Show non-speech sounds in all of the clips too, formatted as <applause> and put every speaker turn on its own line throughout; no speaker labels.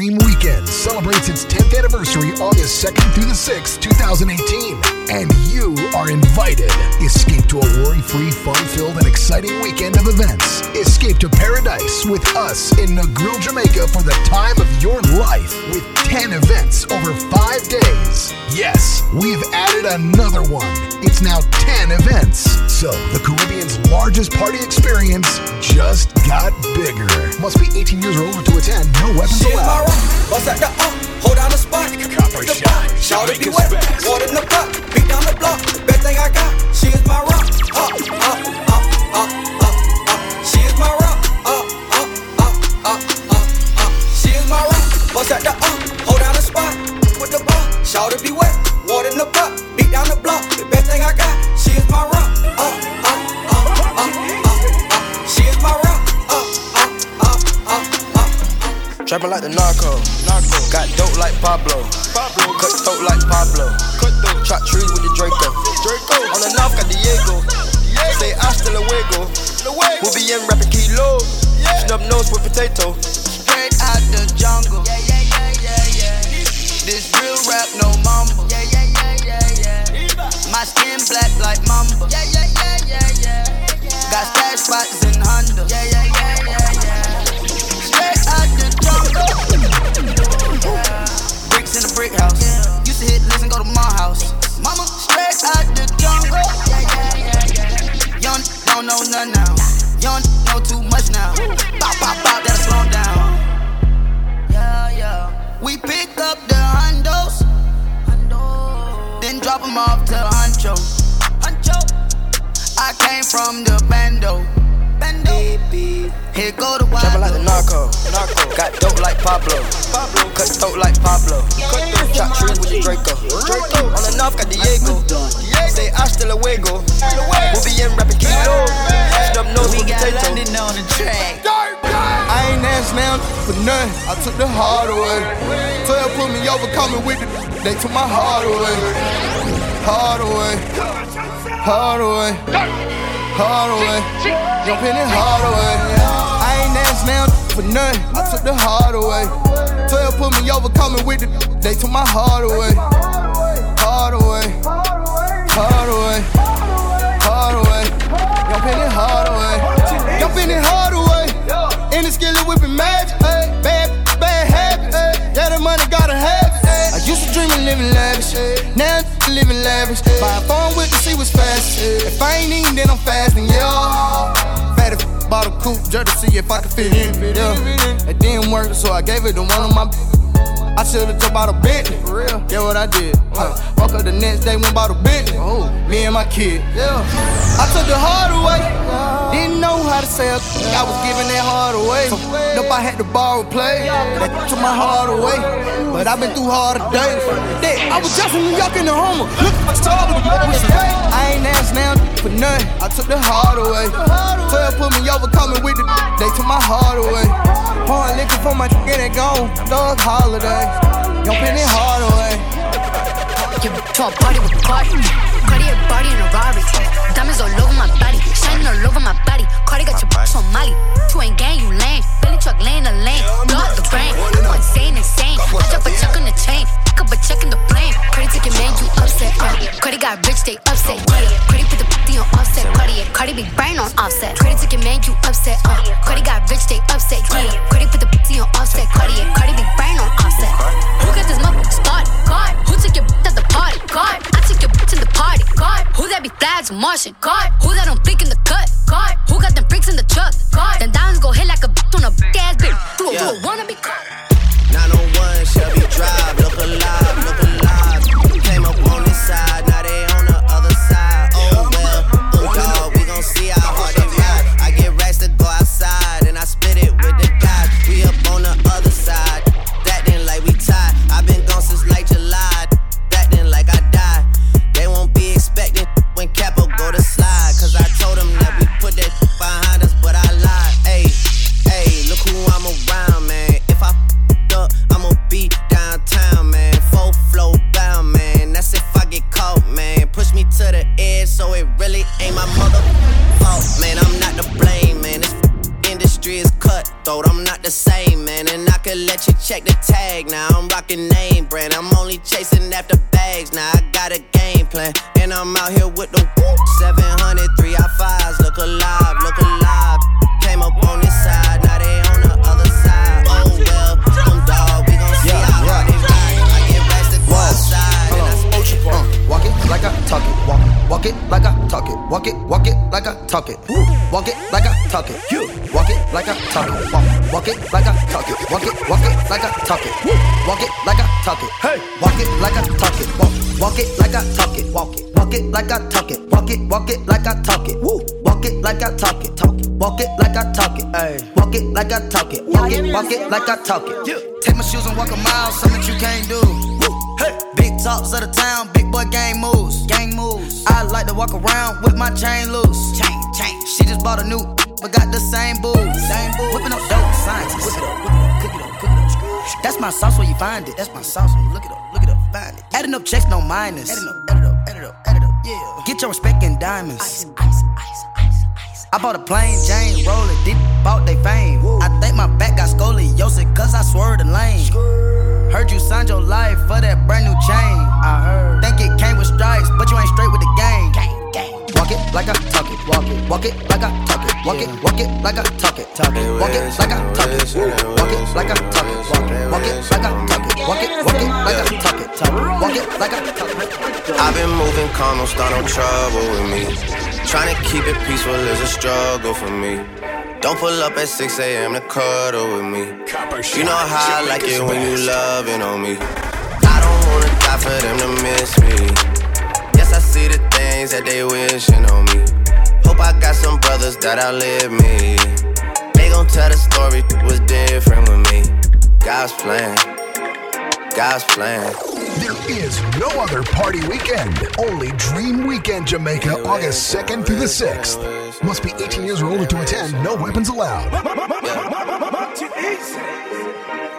Dream Weekend celebrates its 10th anniversary August 2nd through the 6th, 2018. And you are invited. Escape to a worry free, fun filled, and exciting weekend of events. Escape to paradise with us in Negril, Jamaica for the time of your life with 10 events over five days. Yes, we've added another one. It's now 10 events. So, the Caribbean's largest party experience just got bigger. Must be 18 years or older to attend. No weapons allowed.
Rock, bust at the up, hold down the spot.
Copper
the
shot,
shout it be wet, water in the block, beat down the block. Best thing I got, she is my rock. Up, up, up, up, up, up. She is my rock. Up, up, up, up, up, up. She is my rock, bust at the up, hold down the spot. With the block, shout it be wet, water in the block, beat down the block. The best thing I got, she is my rock. Up, up, up,
Trapping like the narco. narco. Got dope like Pablo. Pablo. Cut throat like Pablo. Cut throat. Chop trees with the Draco. Draco. On the north got Diego. Say hasta luego. We'll be in rapping kilo. Snub nose with potato.
Straight out the jungle. Yeah, yeah, yeah, yeah, yeah. This real rap, no mumble. Yeah, yeah, yeah, yeah, yeah. My skin black like mamba. Yeah, yeah, yeah, yeah, yeah. Got stash spots in Honda. Yeah, yeah, yeah, yeah, Bricks in the brick house. Used to hit, listen, go to my house. Mama, out the jungle. Young don't know now. Young know too much now. Slow down. We pick up the hundos, then drop 'em off to. Huncho. I came from the bando. Bando. Here go the wild.
Trapping like the narco. narco. Got dope like Pablo. Pablo. Cut throat like Pablo. Cut throat. Chop trees with the Draco. Draco. On the north got Diego. Say hasta luego. We'll be in rapping kilo. Snub nose
We
with
got
potato.
London on the track.
I ain't asked now for nothing. I took the hard away. Twelve put me over, coming with it. They took my heart away. Hard away. Hard away. Hard away. Jumping it hard away. I ain't asked now for nothing. I took the hard away. Twelve put me over, coming with it. They took my heart away. Hard away. Hard away. Hard away. Jumping it hard away. Jumping it hard away. In the skillet whipping magic. Bad, bad habits. Yeah, the money gotta have it. I used to dream of living lavish. Now I'm living lavish. Buy a phone with to see what's fast. If I ain't eating, then I'm fasting, yeah. Fat if bought a coupe just to see if I could fit in. Yeah. It didn't work, so I gave it to one of my. I should've just bought a Bentley. For real? Yeah, what I did. Huh. Woke up the next day, went bought a Bentley. Oh, me and my kid. Yeah. I took the hard away. Didn't know how to say it. I was giving that heart away. So, up, I had to borrow play. That took my heart away. But I've been through harder days. That, I was just in New York in the Homer. Look at my star, but I ain't asked now for nothing. I took the heart away. 12 put me over, coming with it. They took my heart away. Pouring liquor for my get it gone. Thug holiday. Young penny hard away.
Your to a party with Cardi. Cardi a body in a Rari. Diamonds all over my body, shining all over my body. Cardi got your bitch on Molly. Two ain't gang, you lame. Billy truck laying the lane. Blow out the brain. You insane, insane. I drop a check on the chain. Pick up a check in the plane. Cardi took your man, you upset. Uh. Cardi got rich, they upset. Yeah. Cardi put the booty on offset. Cardi, Cardi be brain on offset. Cardi took your man, you upset. Uh. Cardi got rich, they upset. Yeah. Cardi put the booty on offset. Cardi, Cardi be brain on offset. Who got this motherfucker started? God. Who took your bitch at the party? God. I took your bitch in the party. God. Who that be flags Martian? God. Who that don't blink in the cut? God. Who got them bricks in the truck? Then diamonds go hit like a bitch on a big ass bitch. Do it, do it, wanna be caught.
901 Shelby Drive, look alive. throat, I'm not the same, man. And I could let you check the tag. Now I'm rocking name brand. I'm only chasing after bags. Now I got a game plan. And I'm out here with the whoop. 700, 3 I 5s. Look alive, look alive. Came up on this side, now they
like I talk it. Walk, walk it like I talk it. Walk it, walk it like I talk it. Walk it like I talk it. You walk it like I talk it. Walk, walk it like I talk it. Walk it, walk it like I talk it. Walk it like I talk it. Hey, walk it like I talk it. Walk, it walk it like I talk it. Walk it, walk it like I talk it. Walk it, walk it like I talk it. Woo. Walk it like I talk it. Talk it. Walk it like I talk it. Hey, walk it like I talk it. Walk it, walk it like I talk it. Yeah. Take my shoes and walk a mile, something you can't do. Hey. Big talks of the town, big boy gang moves. Gang moves. I like to walk around with my chain loose. Chain, chain. She just bought a new, but got the same booze. Same booze. Whipping up dope scientists. Whip it up, whip it up, cook it up, cook it up. That's my sauce where you find it. That's my sauce when you look it up, look it up, find it. Adding up checks, no minus. Adding up, add it up, add it up, add it up. Yeah. Get your respect in diamonds. Ice, ice. I bought a plain Jane, roll it deep, bought they fame. I think my back got scoliosis, cause I swerved the lane. Heard you signed your life for that brand new chain. I heard. Think it came with stripes, but you ain't straight with the game. Walk it like I talk it. Walk it. Walk it like I talk it. Walk it. Walk it like I talk it. Talk it. Walk it like I talk it. Walk it like I talk it. Walk it. Like I talk it. Walk it. Walk it like I talk it. Talk it. Walk it like I talk it.
I've been moving calm, don't start no trouble with me. Trying to keep it peaceful is a struggle for me. Don't pull up at 6 a.m. to cuddle with me. You know how I like it when you loving on me. I don't wanna die for them to miss me. Yes, I see the things that they wishing on me. Hope I got some brothers that outlive me. They gon' tell the story was different with me. God's plan, God's plan.
There is no other party weekend. Only Dream Weekend Jamaica, August 2nd through the 6th. Must be 18 years or older to attend. No weapons allowed.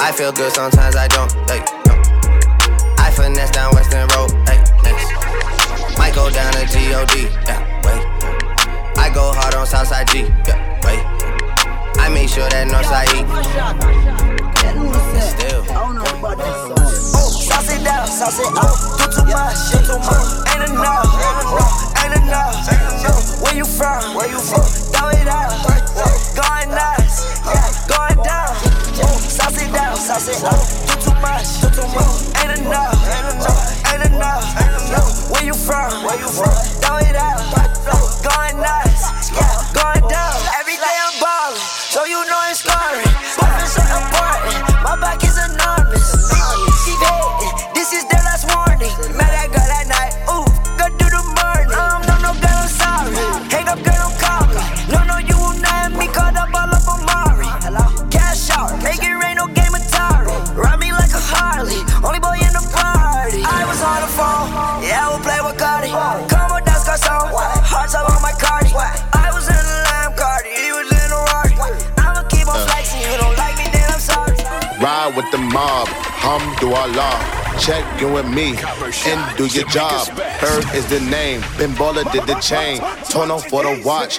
I feel good sometimes I don't. Hey, no. I finesse down Western Road. Hey, next. Might go down to God. Yeah, wait. I go hard on Southside G. Yeah, wait. I make sure that Northside E. Still.
Down, sauce up. Do too much. Ain't enough, ain't enough. Where you from? Where you from? Throw it out. Going nuts, going down. Sauce it down, sauce it up. Do too much, do too much. Ain't enough, ain't enough. Where you from? Where you from? Throw it out. Going nuts, going down. Every day I'm ballin', so you know it's scoring. Moving so important, my back is enormous. With the
mob, hamdulillah. Check in with me and do your job. Bird is the name, Bimbola did the chain. Tono for the watch,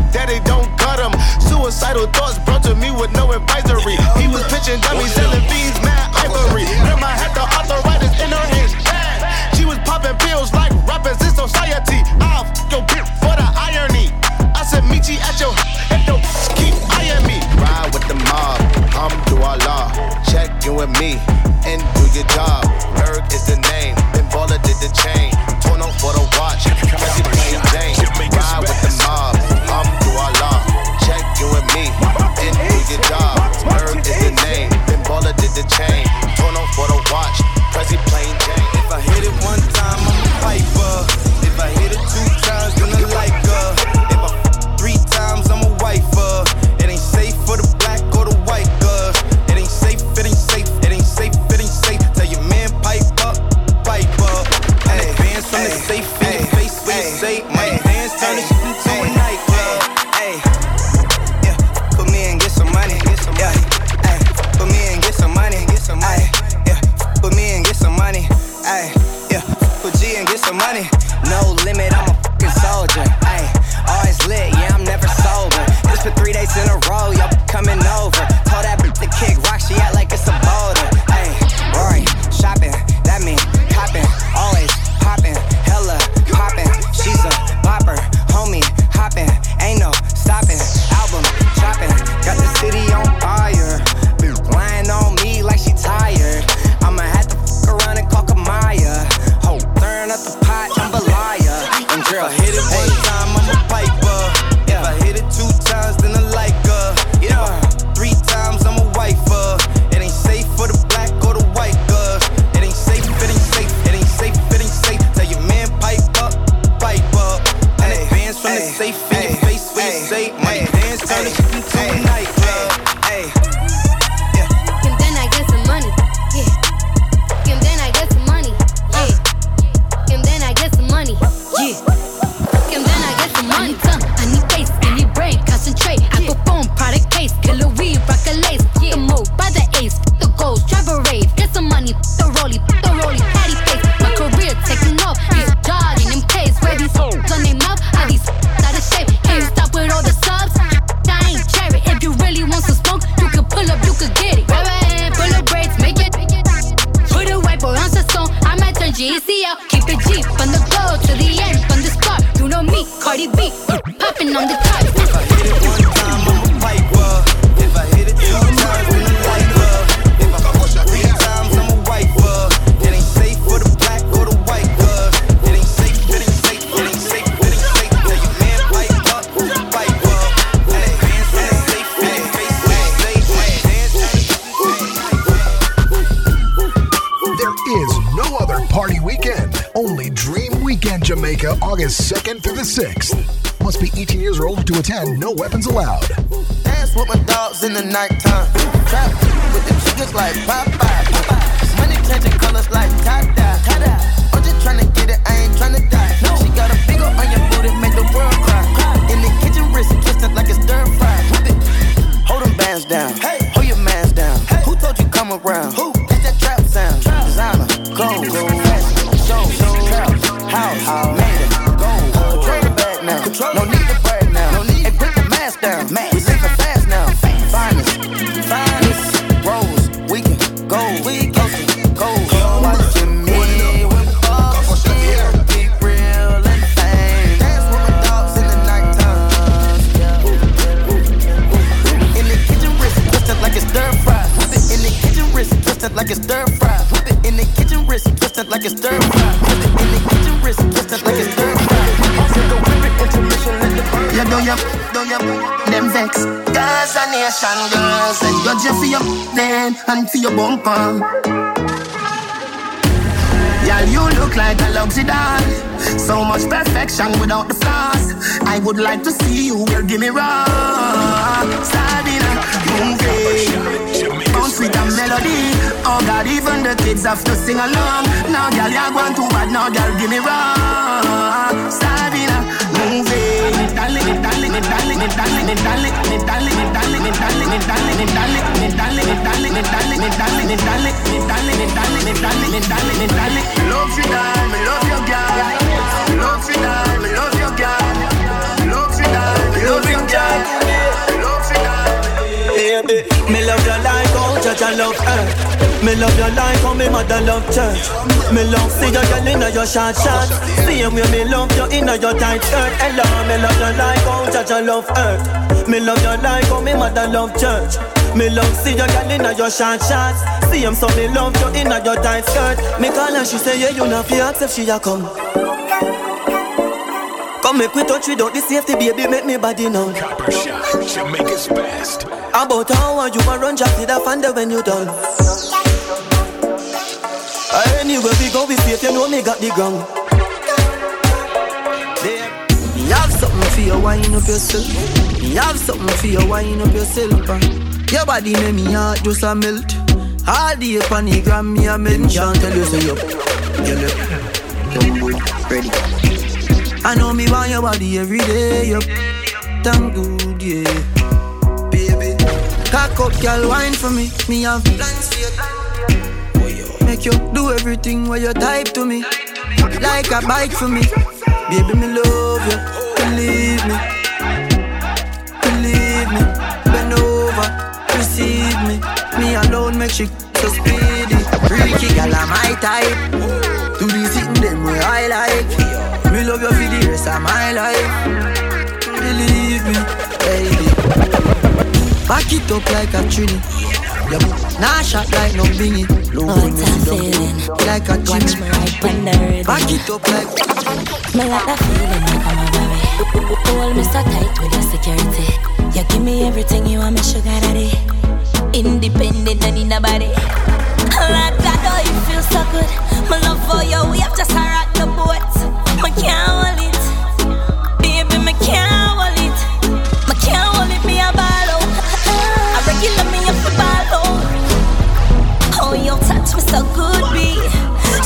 it don't cut him. Suicidal thoughts brought to me with no advisory. He was pitching dummies, selling beans, mad ivory. Grandma had the arthritis in her hands. She was popping pills like rappers in society.
Out. Keep it G from the go to the end, from the start. You know me, Cardi B, popping on the top.
August 2nd through the 6th. Must be 18 years or older to attend. No weapons allowed.
Dance with my dogs in the nighttime. Trap with the chickens like Popeye. Money changing colors like tie-dye. I'm just tryna get it, I ain't tryna die. She got a big on your booty, make the world cry. In the kitchen, wrist twisted like it's stir fry. Whip it. Hold them bands down. Hold your mans down. Who told you come around? Who? Burn.
You do do your, them vex. Girls a nation, girls, and you just for your then and for your bumper. Girl, you look like a luxury doll. So much perfection without the flaws. I would like to see you, girl, give me raw. Sabina, moving. Bounce with a melody. Oh God, even the kids have to sing along. Now, girl, you're going too bad. Now, girl, give me raw. Sabina, moving. Love your girl, love you, girl, love your girl.
Baby, me love you like how oh, judge I love earth. Me love you like how oh, me mother love church. Me love see you girl inna your short shorts. Same way me love you inna your tight skirt. Hello, me love you like how oh, judge I love earth. Me love you like how me mother love church. Me love see you girl inna your short shorts. Same so me love you inna your tight skirt. Me call her, she say yeah you not fi ask she a come. Come make we touch without the safety, baby, make me body now.
Copper Shot, Jamaica's best.
About how you a run jack to the fender when you done. Anywhere we go, we safe, you know me got the ground. Me have something for you, wind up yourself. Me have something for you, wind up yourself. uh. Your body make me heart just a melt. All day on the gram, me a mention. Tell you say you, you look, ready. I know me want your body every day, yup. Thank good, yeah. Cock up, girl, wine for me. Me have plans for you. Make you do everything where you type to me. like a bike for me. Baby, me love you, believe me, believe me. Bend over, receive me. Me alone make she so speedy. Freaky gal, I'm my type. Do this sitting them way I like. Me love you for the rest of my life. Back it up like a trini. Yeah, nah shot like no bingy. Low oh, it's a feeling. Like a Watch me right when the rhythm. Back it up like.
Me like that feeling like I'm a baby. Hold me so tight with your security. You give me everything you want, me sugar daddy. Independent, don't need nobody. Like that, oh, you feel so good. My love for you, we have just rock the boat. Me can't hold it, baby, me can't so good, B.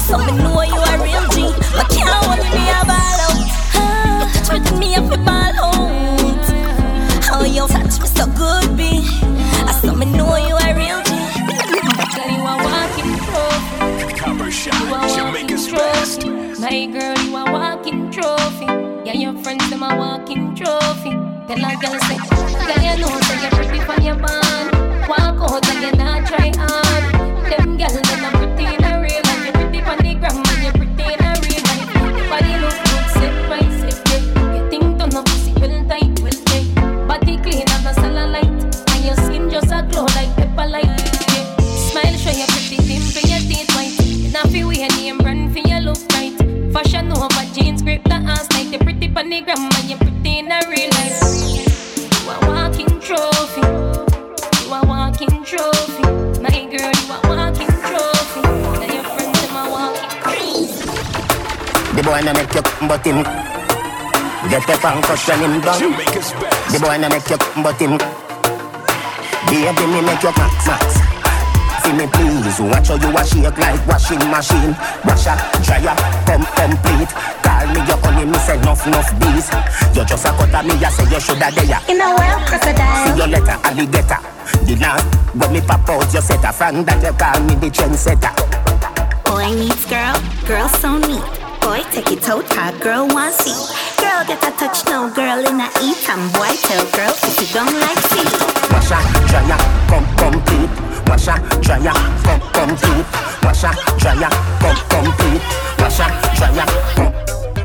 So me know you a real G. But can't hold me a ball out. Oh, touch me, me up a ball out. Oh, you touch me so good, B. I saw me know you a real G. Girl, you a walking trophy. Copper shot, Jamaica's best. My girl, you a walking trophy. Yeah, your friends them a walking trophy. Tell a girl say, girl, you know say you're pretty for your band.
But him Get the and cushion him down The boy no make you but him Baby me make you max max See me please Watch how you wash it like washing machine. Washer, dryer, pump complete. Call me your honey, me say enough, enough bees You just a cut at me, you say you shoulda there
In a well, crocodile
See your letter, alligator. The night when me pop out, you set a fan That you call me the trendsetter.
Boy needs girl, girl so neat boy, take it out, hot girl want see. Girl get a touch, no girl in a eat, and boy tell girl if you don't like see.
Washa, dryer, come complete. Washa, dryer, come complete. Washa, dryer, come complete. Washa, dryer, come.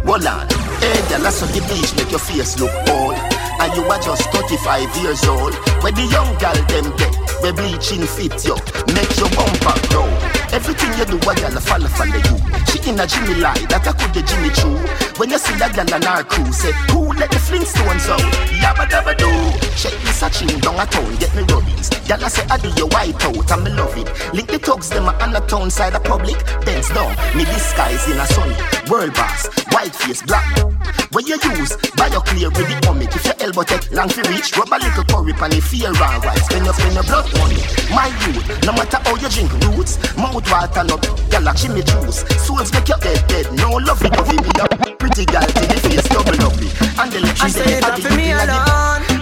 Hold on, hey, girl, that's on the beach, make your face look old. And you are just 35 years old. Where the young girl them get, we bleaching fit you, make your bumper grow. Everything you do, a gal follow follow you. She in a Jimmy lie, that I could the Jimmy true. When you see a gal on our crew, say, who let the Flintstones out? Yabba dabba do. Check a chin down a town, get me rubbies. Gal I say, I do your white out, and me love it. Link the thugs, them a on the town side of public. Bends down, me disguise in a sunny. World boss, white face, black. When you use, buy your clear with the omic. If your elbow take long to reach, rub a little curry pan if feel alright. Spend your spend your blood money. My youth, no matter how you drink roots, mouth put water up, girl like Jimmy juice. Souls make you dead dead. No love it, love it, Pretty girl till the face double ugly. And the electricity, I did it in a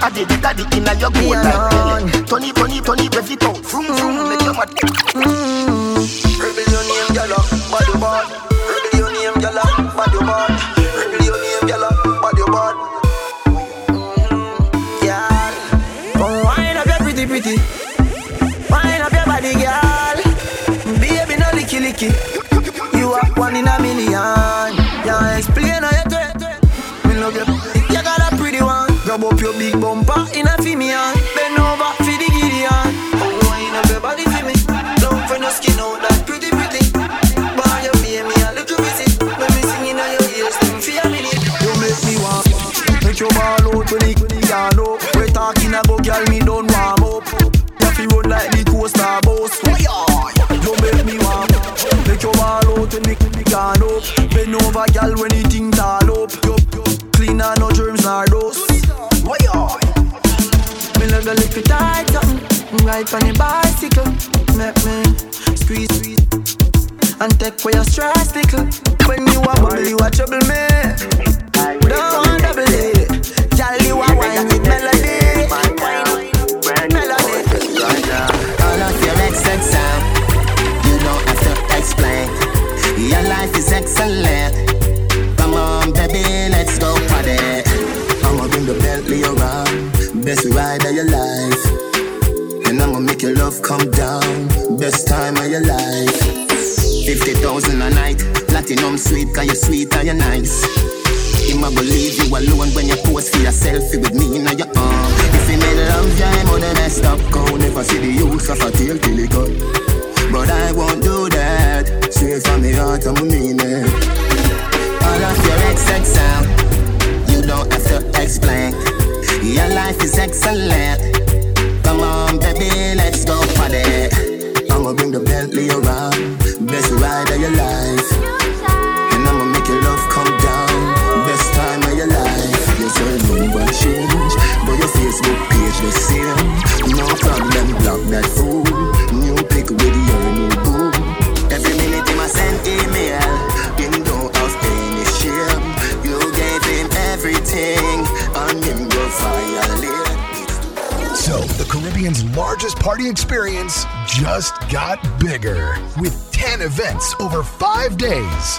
I did it, daddy in a your gold like belly. Tony, Tony, Tony, rev it out. Vroom, vroom, make you mad.
Rebel your name, girl, body bad. Rebel your name, girl, body bad. Licky. You are one in a million. Can't explain how you do it. Me love you. You got a pretty one. Grab up your big bumper Over, gal, when you think tall up. Yup, yup, clean and no germs nor dust. Why you? Me love a little tight mm, something Ride on the bicycle. Make me squeeze, squeeze. And take for your stress tickle When you a bubble, you a trouble me. Don't double it. Gal, you a wine with melody. Melody.
All of your ex sound explain. Your life is excellent love come down. Best time of your life. 50,000 a night. Platinum sweet, cause you're sweet and you're nice. Him a believe you alone when you pose for your selfie with me in your arm. If he made love, I'm on the messed up. Go never see the use of a tail till it cut. But I won't do that. Straight from the heart, I'm mean it. All of your ex out. you don't have to explain. Your life is excellent. I'ma bring the Bentley around. Best ride of your life. And I'ma make your love come down. Best time of your life. Change, but your Facebook page the same. No problem, block that fool.
So, the Caribbean's largest party experience just got bigger with 10 events over five days.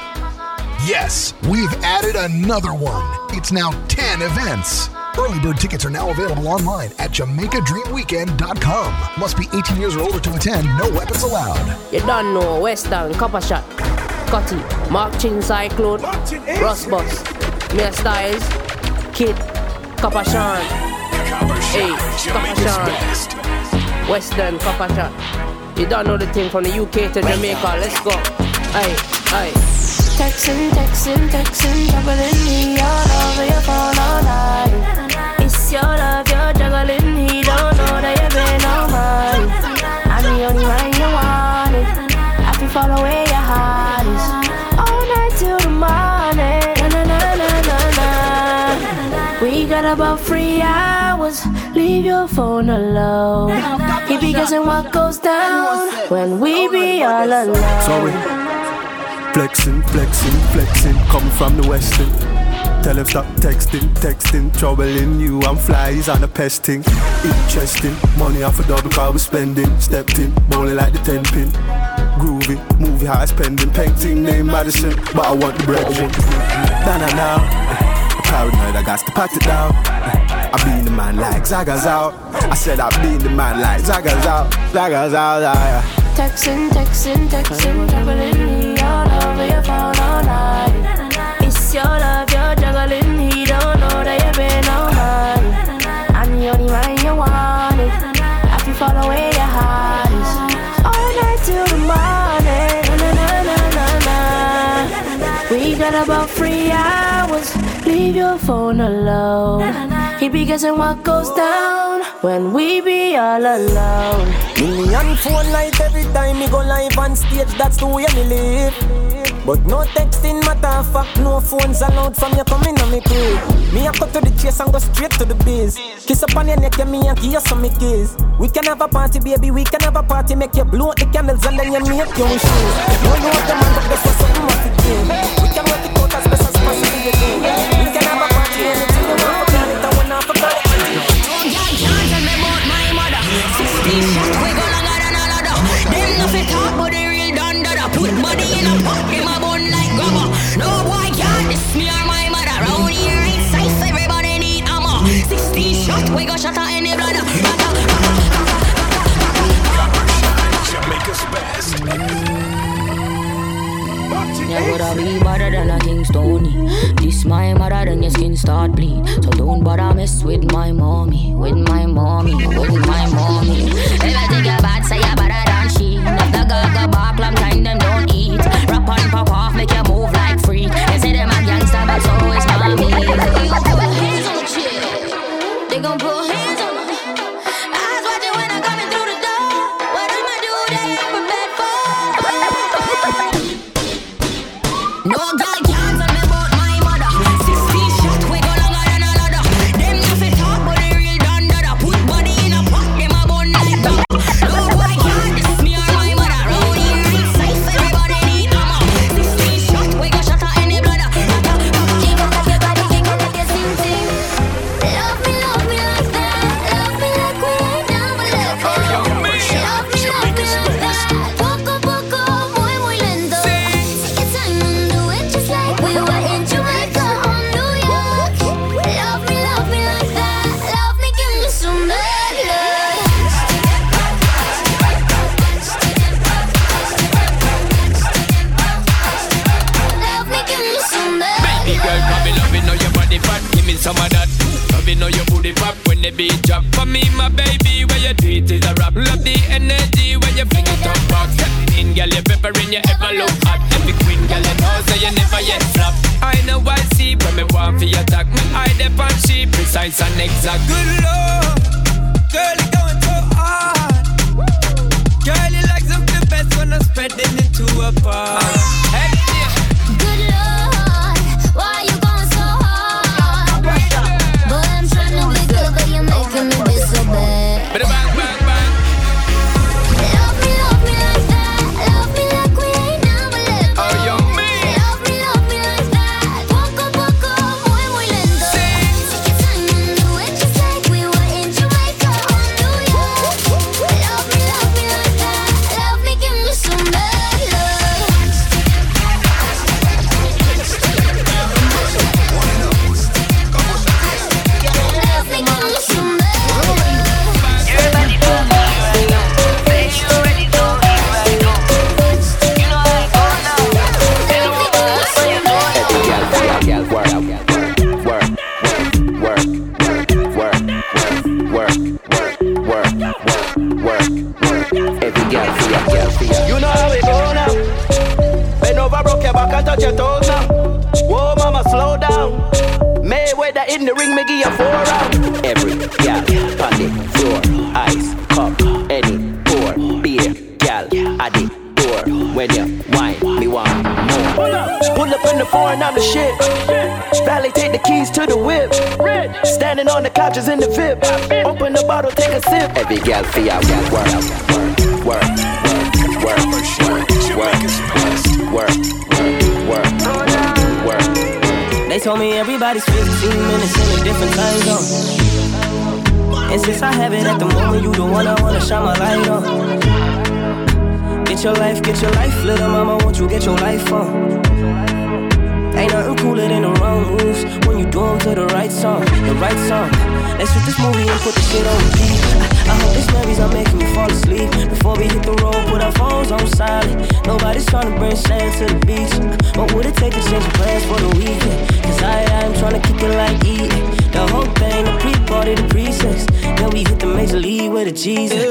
Yes, we've added another one. It's now 10 events. Early bird tickets are now available online at JamaicaDreamWeekend.com. Must be 18 years or older to attend, no weapons allowed.
You don't know Western, Copper Shot, Cutty, Mark Chin Cyclone, Ross Bus, Mia Styles, Kid, Copper Sean, hey, Copper Sean, Western, Copper Shot. You don't know the thing from the UK to Jamaica, let's go. Hey, hey.
Texting, texting, texting, juggling me all over your phone all night. It's your love, you're juggling. Leave your phone alone. He be guessing what goes down when we be all alone.
Sorry. Flexing, flexing, flexing, coming from the western. Tell him stop texting, texting, troubling you. I'm flies on a pesting. Interesting, money off a double car we spending. Stepped in, bowling like the 10 pin. Groovy, movie high spending. Painting name Madison, but I want the bread. Nah, nah, nah. Paranoid, I got to pat it down. I be the man like Zaga's out. I said I be the man like Zaga's out. Zaga's out, yeah.
Texting, texting, texting, juggling me all over your phone all night. It's your love, you're juggling. He don't know that you've been on mine. I'm the only one you wanted. I can follow where your heart is. All night till the morning. Na, na, na, na, na, na. We got about three hours. Leave your phone alone. He be guessing what goes down when we be all alone.
Million phone light every time me go live on stage, that's the way me live. But no texting matter of fact, no phones allowed from you coming on me crib. Me a cut to the chase and go straight to the biz. Kiss up on your neck and me and you some kiss. We can have a party, baby, we can have a party, make you blow the candles and then you make your own shoes. No, no, the man, but that's what's something must be We can work it out as best as possible. We
go at any brother.
Jamaica's best.
You woulda be better than a King Stony. This my mother, then your skin start bleed. So don't bother mess with my mommy, with my mommy, with my mommy. If I think you're bad, say you're better than she. If the gaga bark, long time them don't eat. Rap on, pop off, make you move like freak. They say them a gangster, but so is mommy. Gon' put hands on
I
good
little mama, won't you get your life on? Ain't nothing cooler than the wrong moves when you do do 'em to the right song, the right song. Let's shoot this movie and put the shit on repeat. I, I hope these memories are making me fall asleep. Before we hit the road, put our phones on silent. Nobody's trying to bring sand to the beach. What would it take to change plans for the weekend? Cause I, I'm trying to kick it like eating. The whole thing, the pre-party, the pre-sex. Then we hit the major league with a Jesus.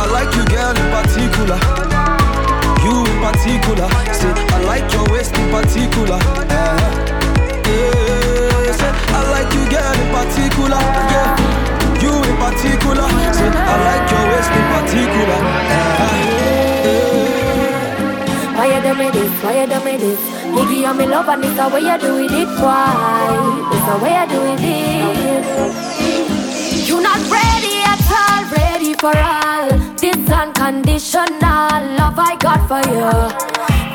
I like you, girl, in particular. Particular. Say, I like your waist in particular. Uh, yeah. Say, I like you, girl, in particular. Yeah. You in particular. Say, I like your waist in particular. Uh,
Why you do me this? Why you do me this? Nigga, you me love and it's the way you doing it. Why? It's the way you doing it. You're not ready at all, ready for all. This unconditional love I got for you.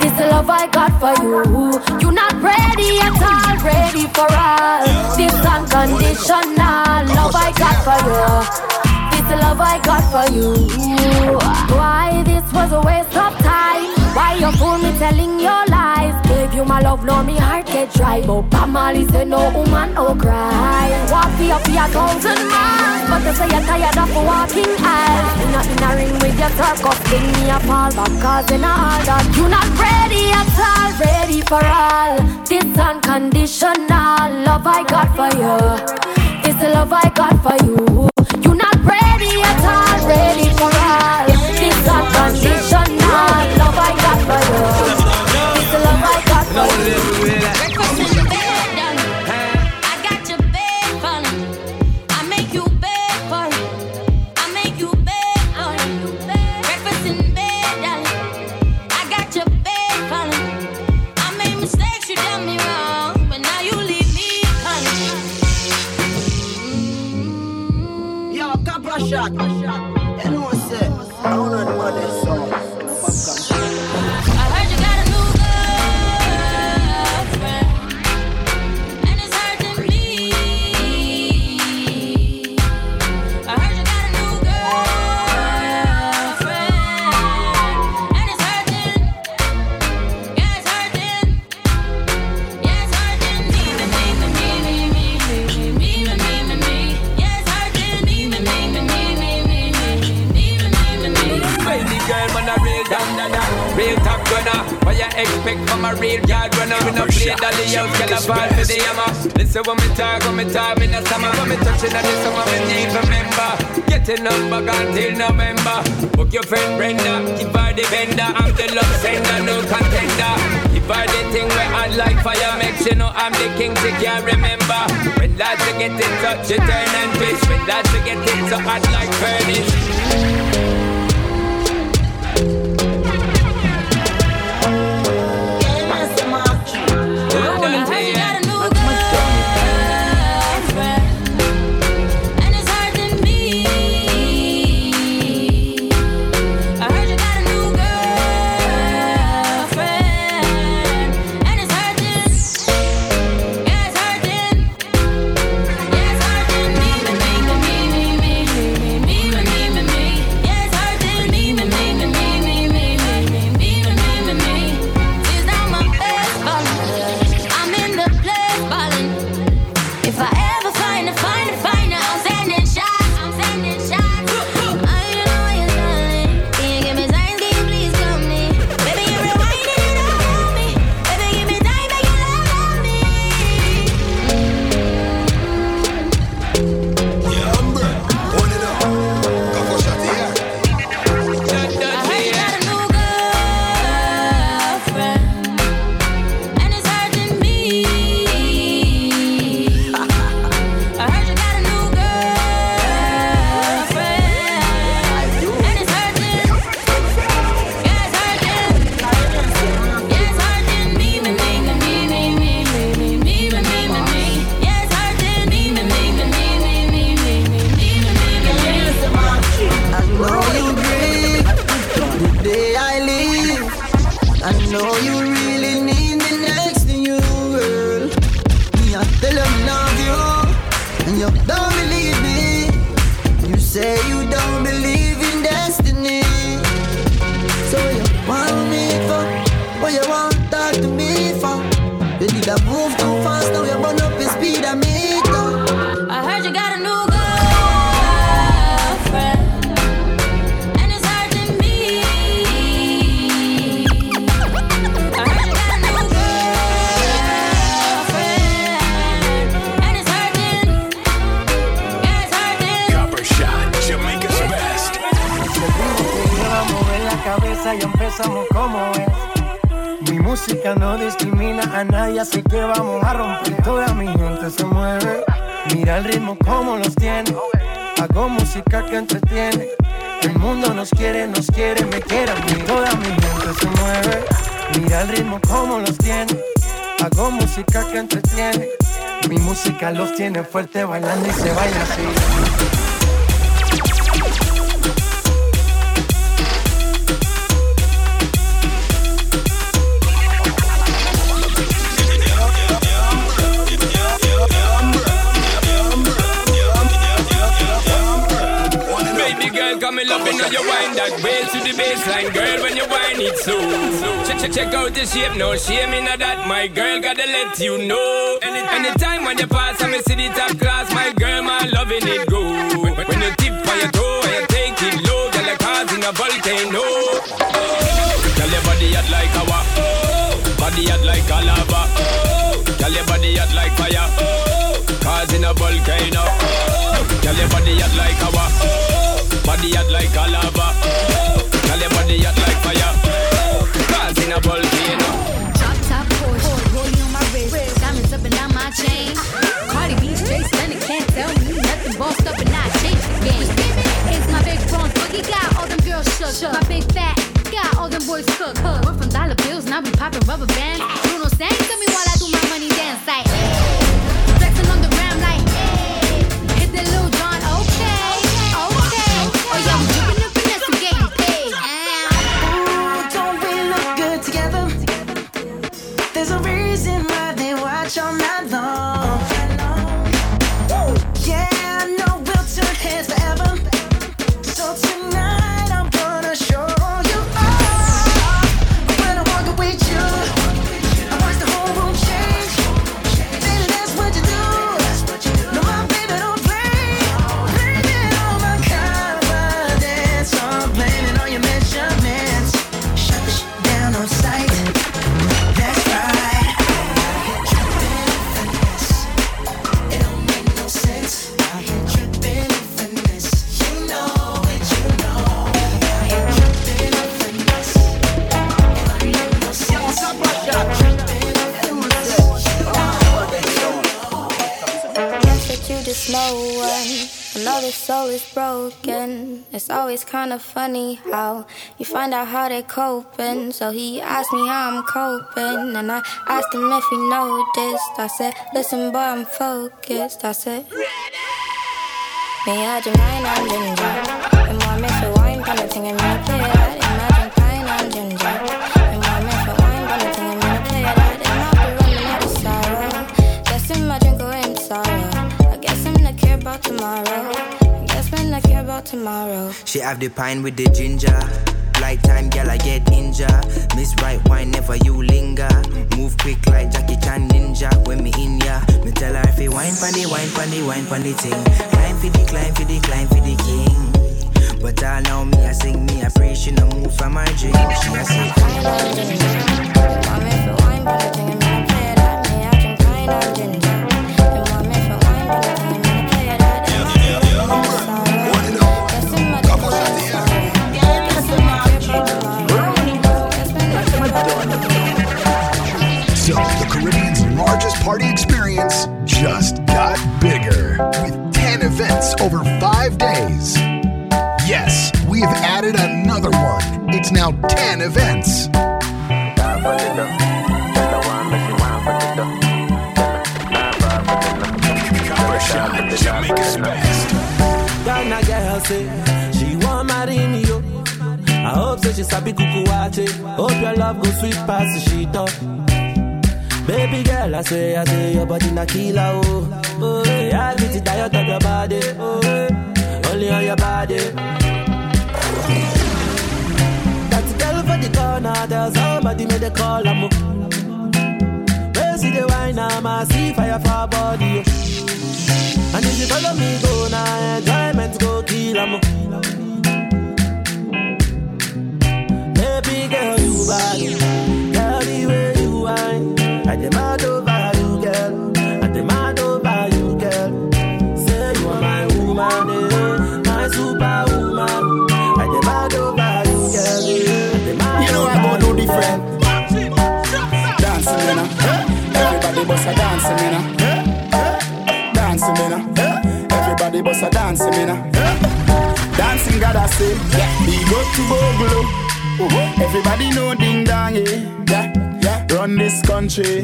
This love I got for you. You're not ready at all, ready for all. This unconditional love I got for you. This love I got for you. Why love, now me heart get dry. But Pamali say no woman, no cry. Walk for up a thousand miles, but they say you're tired of walking aisles. You not in a ring with your circus, bring me a fall back, cause in all that you not ready at all, ready for all. This unconditional love I got for you. This love I got for you. You not ready at all, ready for all. This unconditional
in
play dolly house, girl I fall for the hammer. Listen when me talk, when me talk, me not summer, when me touching on the summer, me need remember. Getting on back until November. Book your friend Brenda, keep her the vendor. I'm the love sender, no contender. If I the thing where I like fire, makes you know I'm the king, she can't remember. When lads get in touch, you turn and twist. When lads get in so hot like furnace. Me loving how you wind that way to the baseline, girl. When you wind it slow, check check check out the shape, no shame in that. My girl gotta let you know. Any, anytime when you pass, I me see the top class. My girl, my loving it go. When, when you tip on your toe you take it low, girl, like causing a volcano. Girl, your body hot like a oh, body hot like a lava. Oh, girl, your body hot like fire. Causing a volcano. Body hot like a lava. Tell your body hot like fire. Cause in a volcano.
Drop top Porsche, rolling on my wrist, diamonds up and down my chain. Cardi B straight stunning, can't tell me nothing. Bossed up and I change the game. It's my big bronze boogie, got all them girls shook. My big fat, got all them boys cooked. We're from dollar bills, now we popping rubber bands. Bruno sang
Soul broken. It's always kind of funny how you find out how they're coping. So he asked me how I'm coping, and I asked him if he noticed. I said, Listen, boy, I'm focused. I said, Imagine pine and ginger. And want me for wine, kind of thing, I'm gonna play that. Imagine pine and ginger. And want me for wine, kind of thing, I'm. And I'll be running out sorrow. Guess him, I drink away in sorrow. I guess him not care about tomorrow. About tomorrow.
She have the pine with the ginger. Like time, girl, I get ninja. Miss right wine, never you linger. Move quick like Jackie Chan ninja. When me in ya, me tell her if you wine pon the wine pon the wine pon the thing. Climb for the climb for the climb for the king. But all now me I sing me I pray she no move from her dream. She a say.
So, party experience just got bigger with 10 events over five days. Yes, we have added another one. It's now 10 events.
Hope your love sweet past the up. Baby girl, I say, I say your body na killer oh. Oh, yeah, I get it diet of your body. Oh, only on your body. That girl for the corner, there's somebody made a call. I'm Where see the wine, I'm a see fire for body. oh. And if you follow me, go now, enjoyment go kill 'em. Baby girl, you bad. Girl, the way you whine. I demand over you, girl. I demand over you, girl. Say you are my woman, eh, my superwoman. I demand over you, girl. eh,
You know I go do different. Dancing, you know. Everybody bust a dancing, you know. Dancing, you know. Everybody bust a dancing, you know. Dancing, gotta say. Big up to Bogolo. Everybody know ding dong, eh? Yeah, yeah. Run this country.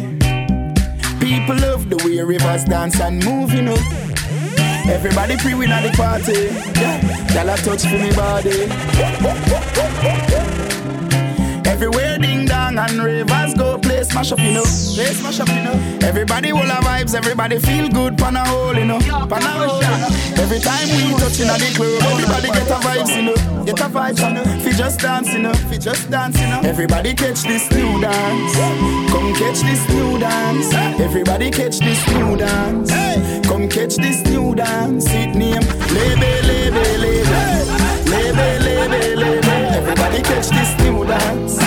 People love the way rivers dance and move, you know. Everybody pre win at the party. A touch for me body. Everywhere ding dong and ravers go play smash up, you know. Play smash up, you know. Everybody will have vibes, everybody feel good, pan a hole, you know. Pan a hole, you know. Every time we touch in the club, everybody get a vibes, you know. Get a vibes, you know. Fi just dance, you know. Fi just dance, you know. Everybody catch this new dance. Come catch this new dance. Everybody catch this new dance. Come catch this new dance. It name Lebe, Lebe, Lebe. Lebe, Lebe, Lebe. Everybody catch this new dance.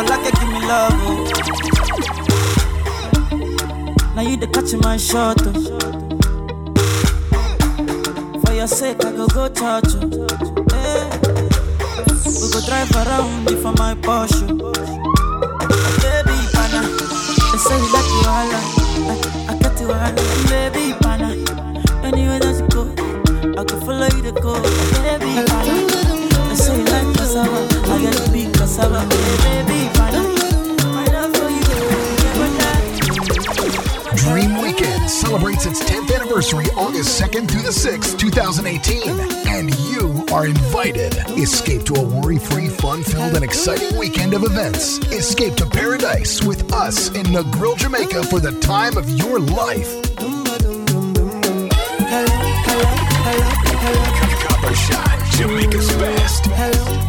Falake give me love. Oh. Now you the catch my shot. Oh. For your sake, I go go touch you. Oh. We go drive around before my Porsche. Oh. Baby, pana. They say you like you all. I, I you all. Baby, pana. Anywhere that you go, I go follow you to go. Baby, pana. They say you like cassava. I get big cassava. Baby,
baby. Celebrates its 10th anniversary August 2nd through the 6th, 2018, and you are invited. Escape to a worry free, fun filled, and exciting weekend of events. Escape to paradise with us in Negril, Jamaica for the time of your life. Copper Shot, Jamaica's best.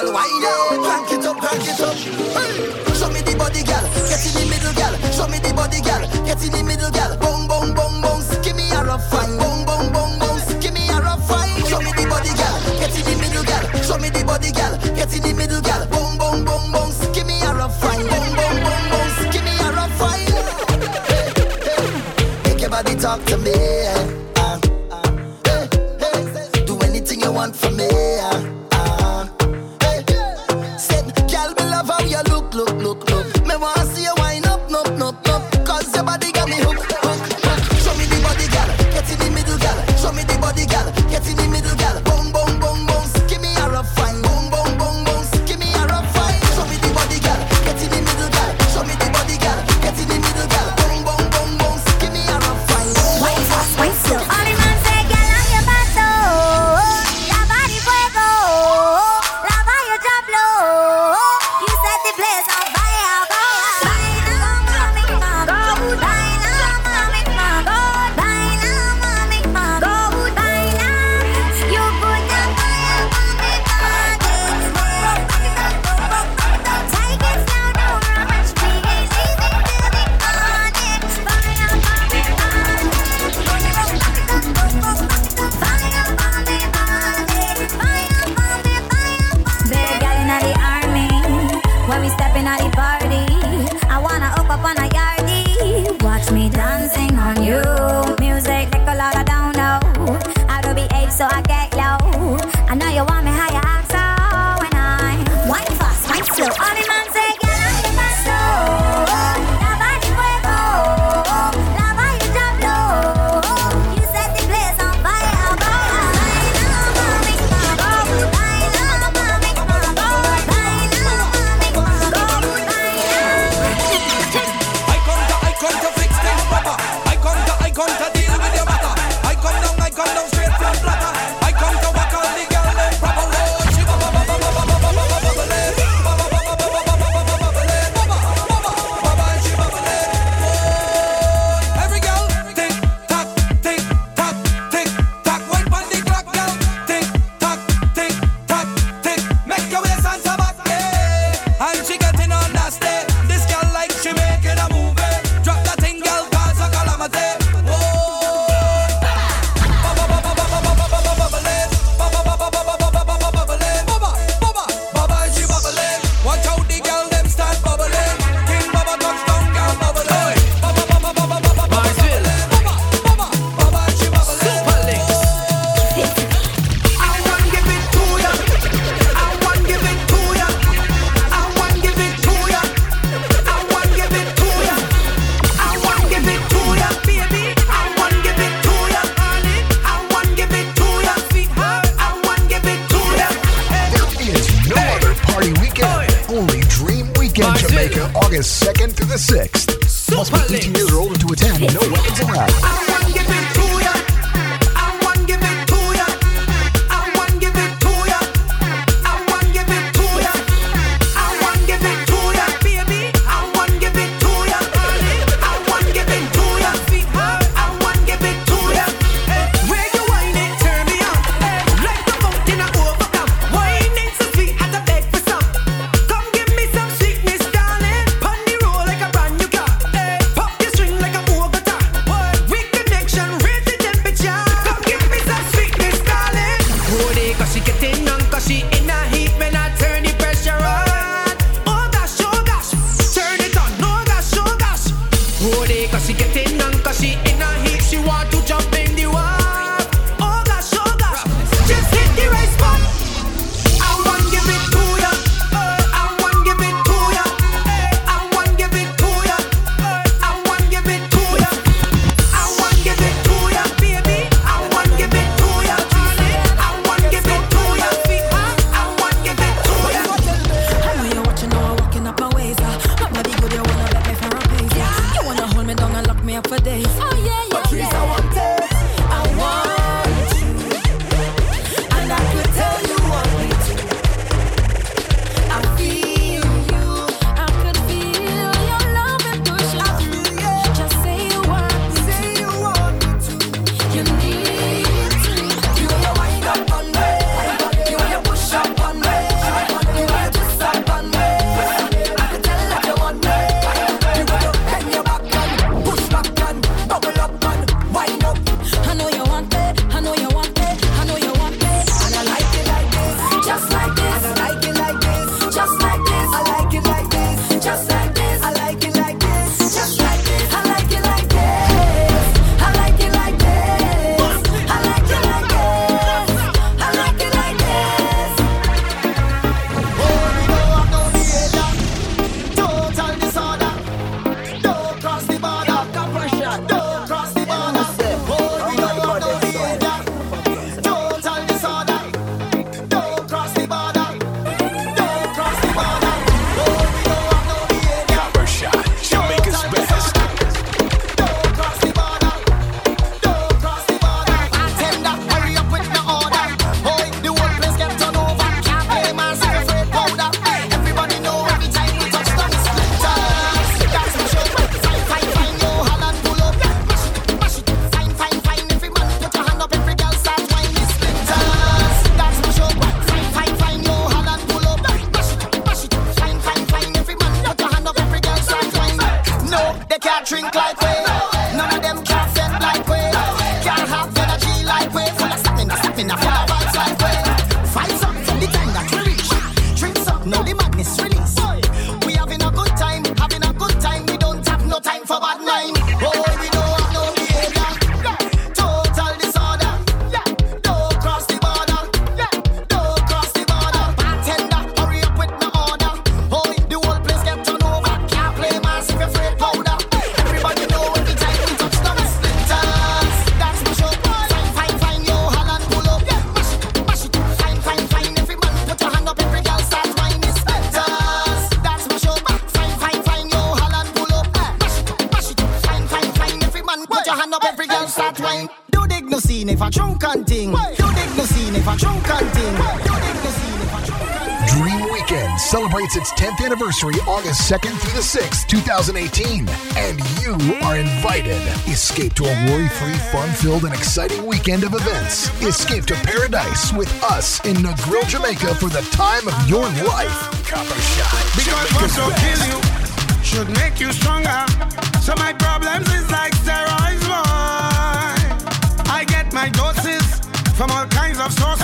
girl, wine
it,
crank it up, crank it up. Hey. Show me the body, girl, get in the middle, girl. Show me the body, girl, get in the middle, girl. you
need 2018, and you are invited. Escape to a worry free, fun filled, and exciting weekend of events. Escape to paradise with us in Negril, Jamaica for the time of your life. Copper Shot.
Because what's so kill you should make you stronger. So my problems is like steroids, boy. I get my doses from all kinds of sources.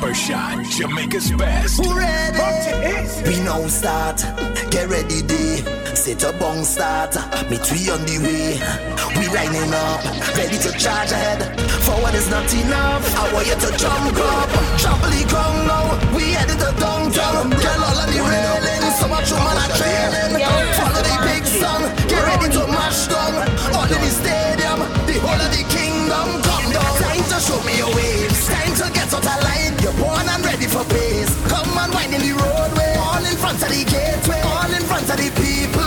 Barber Shot,
Jamaica's best.
Ready? We now start. Get ready, day. Set a bong start. Me three on the way. We lining up, ready to charge ahead. For what is not enough. I want you to jump up, jump the ground now. We headed to downtown. Get all of the railing, so much woman my trailing. Follow the big song. Get ready to mash down. All in the stadium, the whole of the king kingdom come down. Time to show me your ways. Time to get out of line. You're born and ready for pace. Come and wind in the roadway. All in front of the gateway. All in front of the people.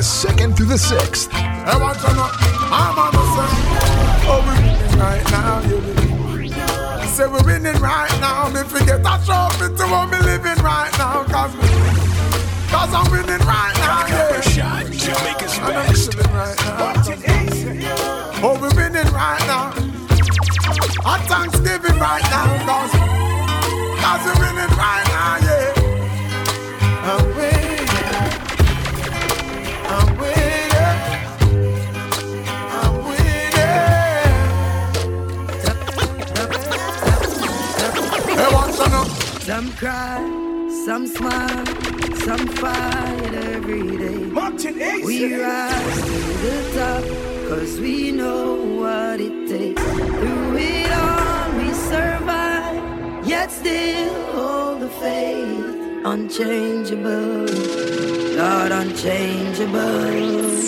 August 2nd through the 6th.
Unchangeable, Lord, unchangeable.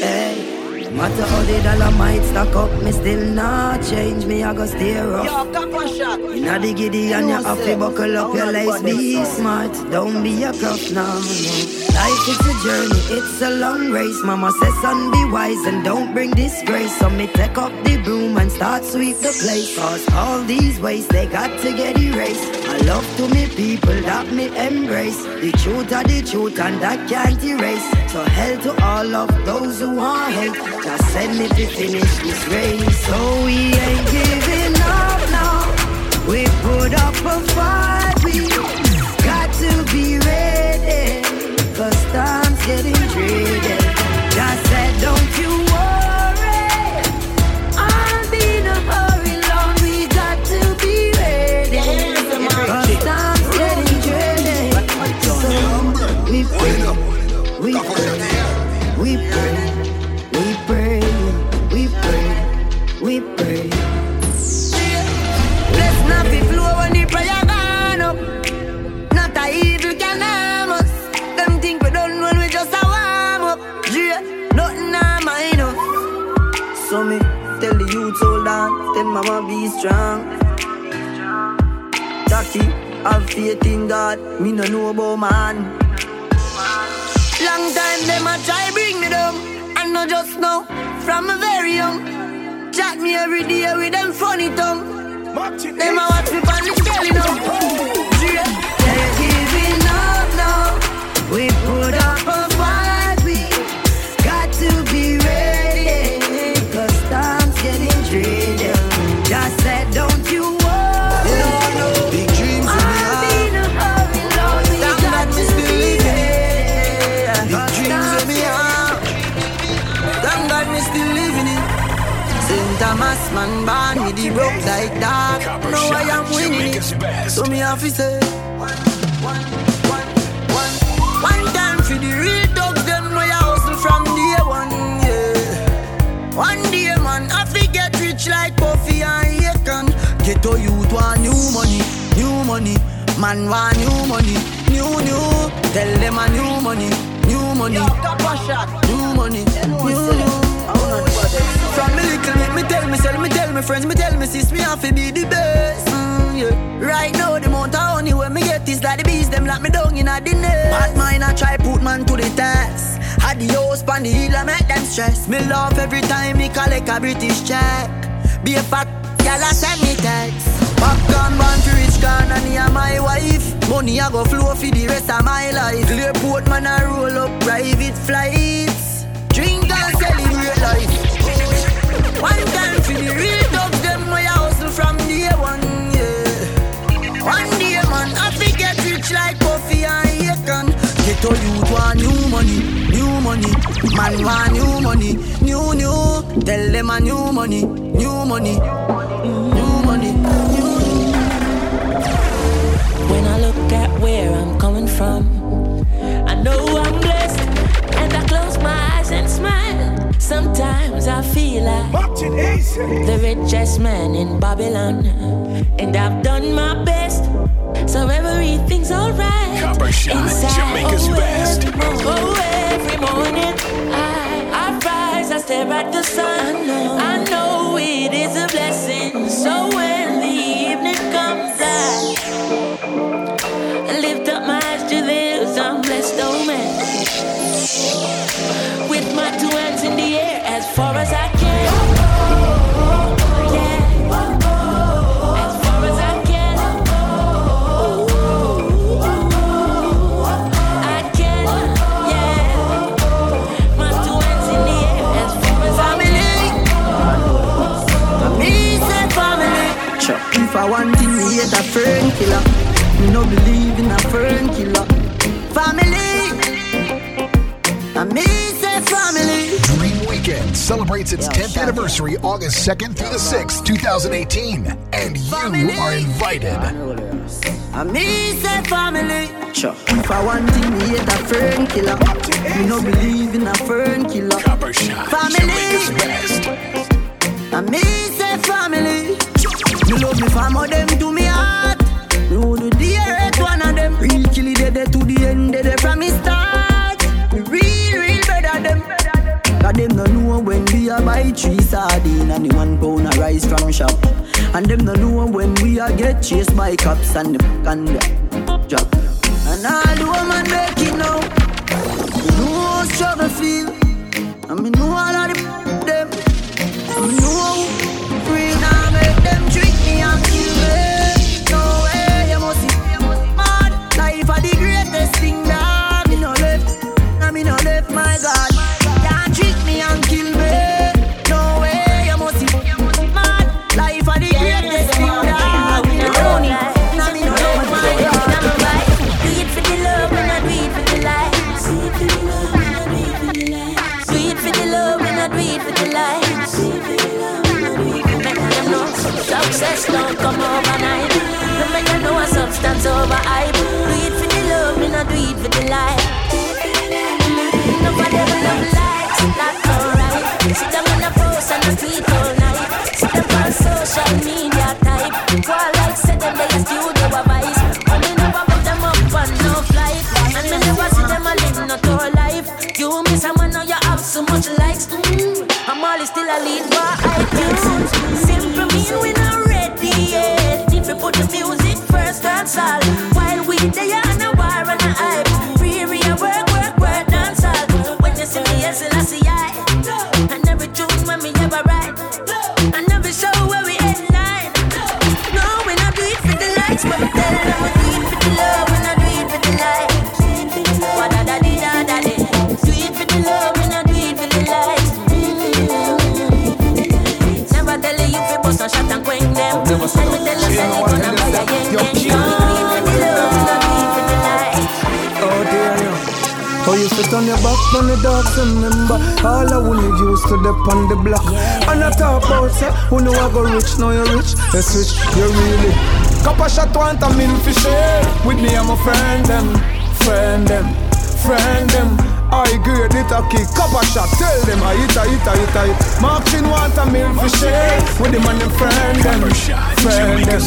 Hey. No matter how the dollar might stack up, me still not change. Me, I go stay rough.
Yo, cap one shot.
Inna the giddy and you have to buckle up your lace. Be smart, don't be a cuff now. No. Life is a journey, it's a long race. Mama says, son, be wise and don't bring disgrace. So me take up the broom and start sweep the place. Cause all these ways they got to get erased. Love to me people that me embrace. The truth are the truth and that can't erase. So hell to all of those who want hate. Just send me to finish this race. So we ain't giving up now. We put up a fight. We got to be ready. Cause time's getting dreary. We pray. We pray. We pray. We pray. We pray. We flow when the prayer gone up. Not a evil can harm us. Them think we done when we just a warm up. Nothing harm I know. So me tell the youth hold on, tell mama be strong. Jackie, have faith in God. Me no know about man. Long time them a try bring me down. I know just now, from a very young. Chat me every day with them funny tongue. Them a watch me on the telly now. Yeah. They're giving up now. We put
me have to say. One time for the real dogs, them know you hustle from day one, yeah. One day, man, I forget rich like Puffy and Akon. Get to youth want new money, new money. Man want new money, new, new. Tell them a new money, new money. New money, new, new. From me little me, tell me tell me tell me friends, me tell me sis, me have to be the best. Like the bees, them lock me down in a nest. Bad mind, I try put man to the test. Had the house pan the hill, I make them stress. Me laugh every time me collect a British check. Be a fat gal, I send me text. Popcorn born for rich can and he and my wife. Money I go flow for the rest of my life. Clear man I roll up private flights. Drink and celebrate life. One time for the real Akon. Get to youth want new money, new money. Man want new money, new, new. Tell them a new money, new money, new money, new, new.
When I look at where I'm coming from, I know I'm blessed, and I close my eyes and smile. Sometimes I feel like the richest man in Babylon, and I've done my best, so everything's alright.
Copper Shot, Inside, Jamaica's
oh,
best.
Morning, oh, every morning I, I rise, I stare at the sun. I know, I know it is a blessing. So when the evening comes, I, lift up my eyes to this unblessed oh man. With my two hands in the air,
as far as I can. Want thing, me hate a friend killer. Me no believe in a friend killer. Family, I me say family.
Dream Weekend celebrates its 10th anniversary August 2nd through the 6th, 2018. And you are invited.
I me say family. If I want thing, me hate a friend killer. Me no believe in a friend killer. Family. I me say family. Me love me family, them to me heart. Me would do the earth one of them. Real killy dead to the end, dead from me start. Me real, real better them. Cause them no know when we a buy three sardine and the one pound a rice from shop. And them no know when we a get chased by cops and the and the drop. And all
success don't come overnight. No make know a substance over hype. Do it for the love and I do it for the light. Nobody will love lights, that's alright. See them in the post and the tweet While we on
your back on the dogs, remember All I wanted used to dip on the block. And I talk about say, who know I go rich, now you're rich. You rich, you really. Couple shot want for share. With me and my friend them, friend them, friend them. I grade it a kick, couple shot Tell them I hit a hit a hit a hit want a meal for share. With him and them friend them, friend them,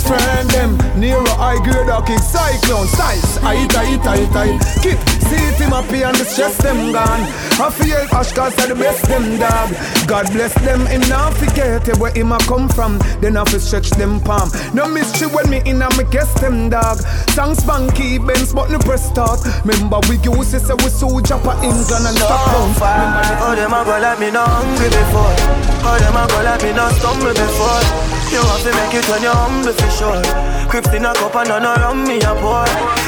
friend them. Nero I grade a kick, cyclone, size I hit a hit a hit a hit Kick, see it him happy and the stress them gone I feel Ash cause are the best them dog God bless them him now forget where him a come from Then I fi stretch them palm No mystery when me in a me guess them dog Songs funky Benz but no press start Remember we used to say we so Japa England and stop down
Oh, them a go like me no hungry before. Oh, them a go like me no stumble before. You have to make it when you're humble for sure. Crips in a cup and none around me a pour.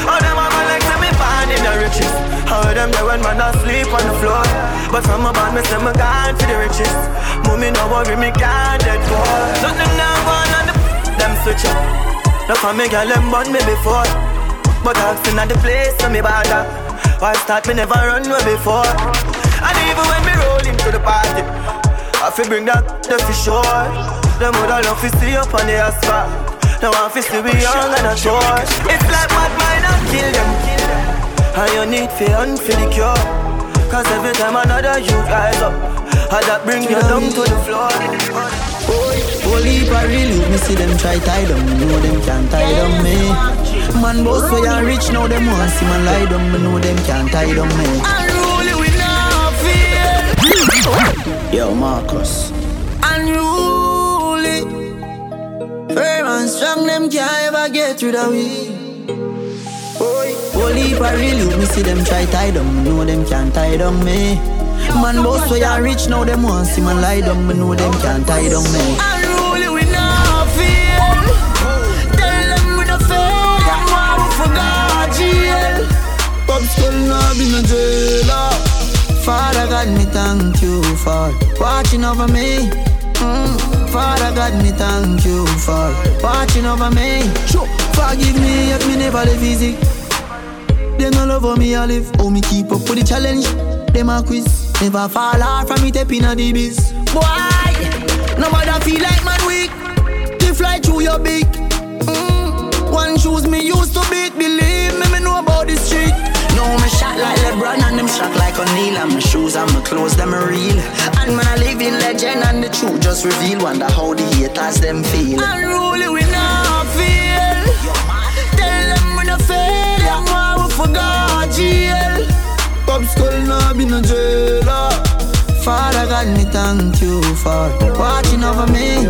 Oh, them a in the riches. How them there when man asleep on the floor. But from a band me say me gone for the riches. Mommy no worry me can't dead poor. Nothing now gone on the them switch up. No for me girl them born me before. But I've seen at the place so me bother. Why start me never run way before And even when me roll into the party I fi bring that the for sure Them woulda love to see up on the asphalt Now I fi see we young and a sure It's like what might not kill them And you need fi hunt for the cure Cause every time another you rise up I that bring you down to the floor
Holy for real, me see them try tie down, me know them can't tie them, me. Man, boss way and rich, now them want see man lie down, me know them can't tie them, me.
Unruly we not fear
Yo, Marcus.
Unruly
Firm and strong, them can't ever get rid of we. Holy real, me see them try tie me know them can't tie down me. Man, boss way and rich, now them want see man lie down, me know them can't tie down me.
Unruly we not fear Tell them we not fail Them want we for God jail
Pops skull now be no jailer. Father God, me thank you for watching over me. Mm, Father God, me thank you for watching over me. Sure. Forgive me if me never live easy. They no love how me I live. How me keep up with the challenge. Them a quiz. Never fall off from me tapping a the biz. Boy, matter feel like man weak. They fly through your beak. Mm, one shoes me used to beat. Believe me, me know about the street. No, me shot like LeBron and them shot like O'Neal And my shoes and my clothes, them real And man, I live in legend and the truth just reveal Wonder how the haters them feel Unruly we we forgot jail Pop skull nah be no jailer. Father God, me thank you for watching over me.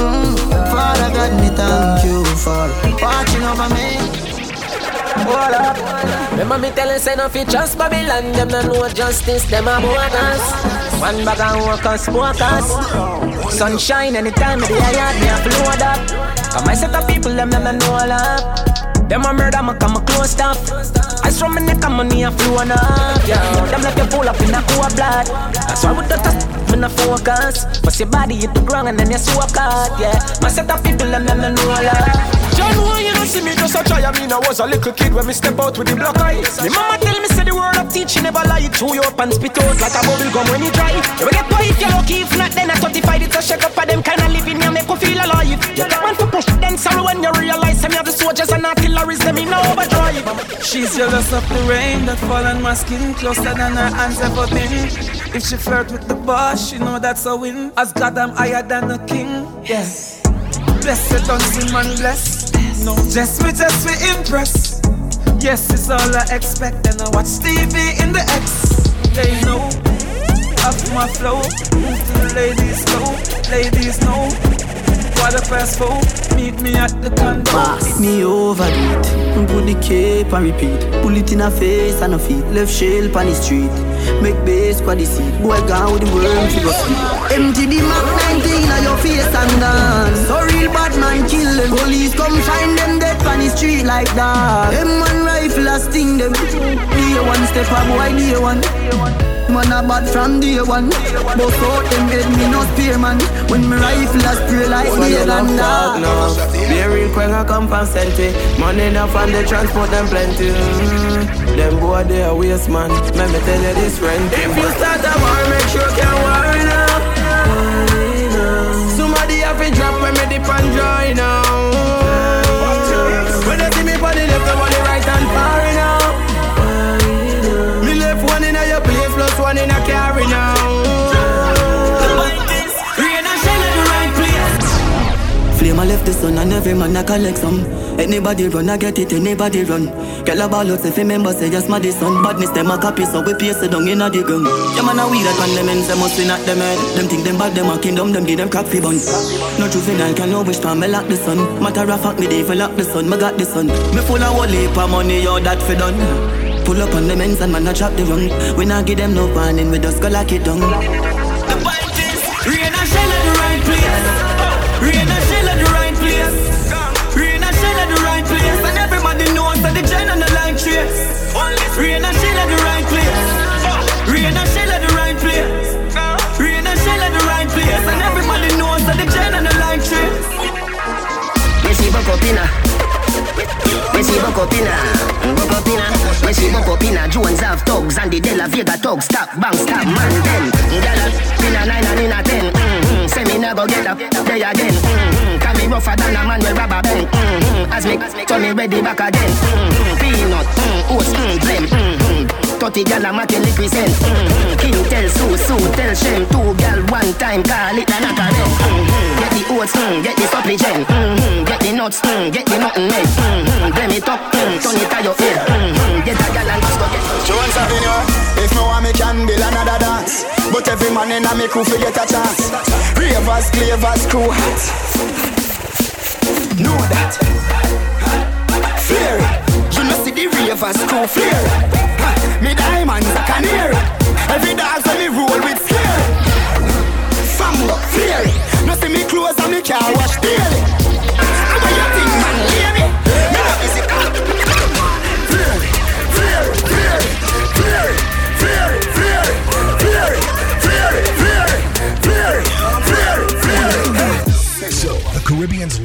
Mm, Father God, me thank you for watching over me.
Hold up. Remember me telling say no fi trust Babylon. Them no know justice, them a bonus One bag of workers, smokers. Sunshine anytime me the yard, me a flow up. Come I set up people, them them no know a lot Them a murder, me come a close stuff I from my neck and money a flow up Yeah, them like you pull up in a cool blood. That's why we the touch, me no focus. Bust your body hit the ground and then you swap out Yeah, my set up people, them them no know a lot. John, you don't see me just a try? I mean, I was a little kid when me step out with the black eyes. My mama tell me say the word of teaching never lie. Chew you up and spit out like a bubble gum when you dry. You will get if you're lucky, if not, then I 35 it's a shake up for them kind of living you make you feel alive. You take man for push, then sorry when you realize them you the soldiers and artilleries them in overdrive.
She's jealous of the rain that fall on my skin closer than her hands ever been. If she flirt with the boss, she know that's a win. As God, I'm higher than a king. Yes. Blessed, see man bless. No, just me, just me impress. Yes, it's all I expect. And I watch TV in the X. They know off my flow. Move to the ladies slow. Ladies know. Quarter past four. Meet me at the condo.
Pass me over it. Put the cape and repeat. Pull it in her face and her feet. Left shell on the street. Make bass squad the seat. Boy gone with the worm to go sleep. Empty the Mac 19 on your face and dance. So real bad man kill them. Police come find them dead on the street like that. Them one rifle a sting them. Day one step a boy day one. Man a bad from day one. Bust out them head me no spear man. When me rifle a spray like day and that.
no. Be a real quick, I come from Senti. Money enough and they transport them plenty. Mm. Them boy they a waste man. Let me tell you this friend. If you start a war, make sure you can worry keep and join left the
sun and every man a collect some. Anybody run, I get it, anybody run. Girl a ball out if remember say just my son. Badness them a copy so we paste it down inna the gun. Yeah man a weed that man them ends them must be not them head. Them think them bad them a kingdom them give them crack fi bun. No juvenile can no wish time me lock the sun. Matter of fact me dey for lock the sun, me got the sun. Me full of whole heap of money, yo that fi done. Pull up on them ends and man a chop the run. We not give them no warning, we just go lock it down.
Rain and shell at the right place. Rain and Rain and shell at the right place. Rain and shell at the right place. Rain and shell at the right place. And everybody knows that the gen and the like trace.
Me see inna. Me see inna. Buck up inna. Me buck up. Jones have thugs and the De Vega thugs. Stop, bang, stop, man, then. Gyal inna nine and inna ten. Mm-hmm. Say me go get up there again. Mm-hmm. Me rougher than a man with rubber band. Mm-hmm. As me, turn me ready back again. Peanut, mm, oats, mm, blem. Mm-hmm. 30 gal a liquid send. Mm-hmm. King tell Sue, Sue tell Shem. Two gal one time call it a knock a them. Mm-hmm. Get the oats, mm, get the supplement. Mm-hmm. Get the nuts, mm, get the nothing made. Blame it up, mm, turn it to your. Mm-hmm. Get a gal and just go get
Jones Avenue, if no one me can build another dance But every man in a me crew fi get a chance Ravers, clavers, crew hot Know that. Flare You know see the ravers crew Ha, Me diamonds a canary Every dance when me roll with scare. Fambo, flare No see me clothes and me car wash daily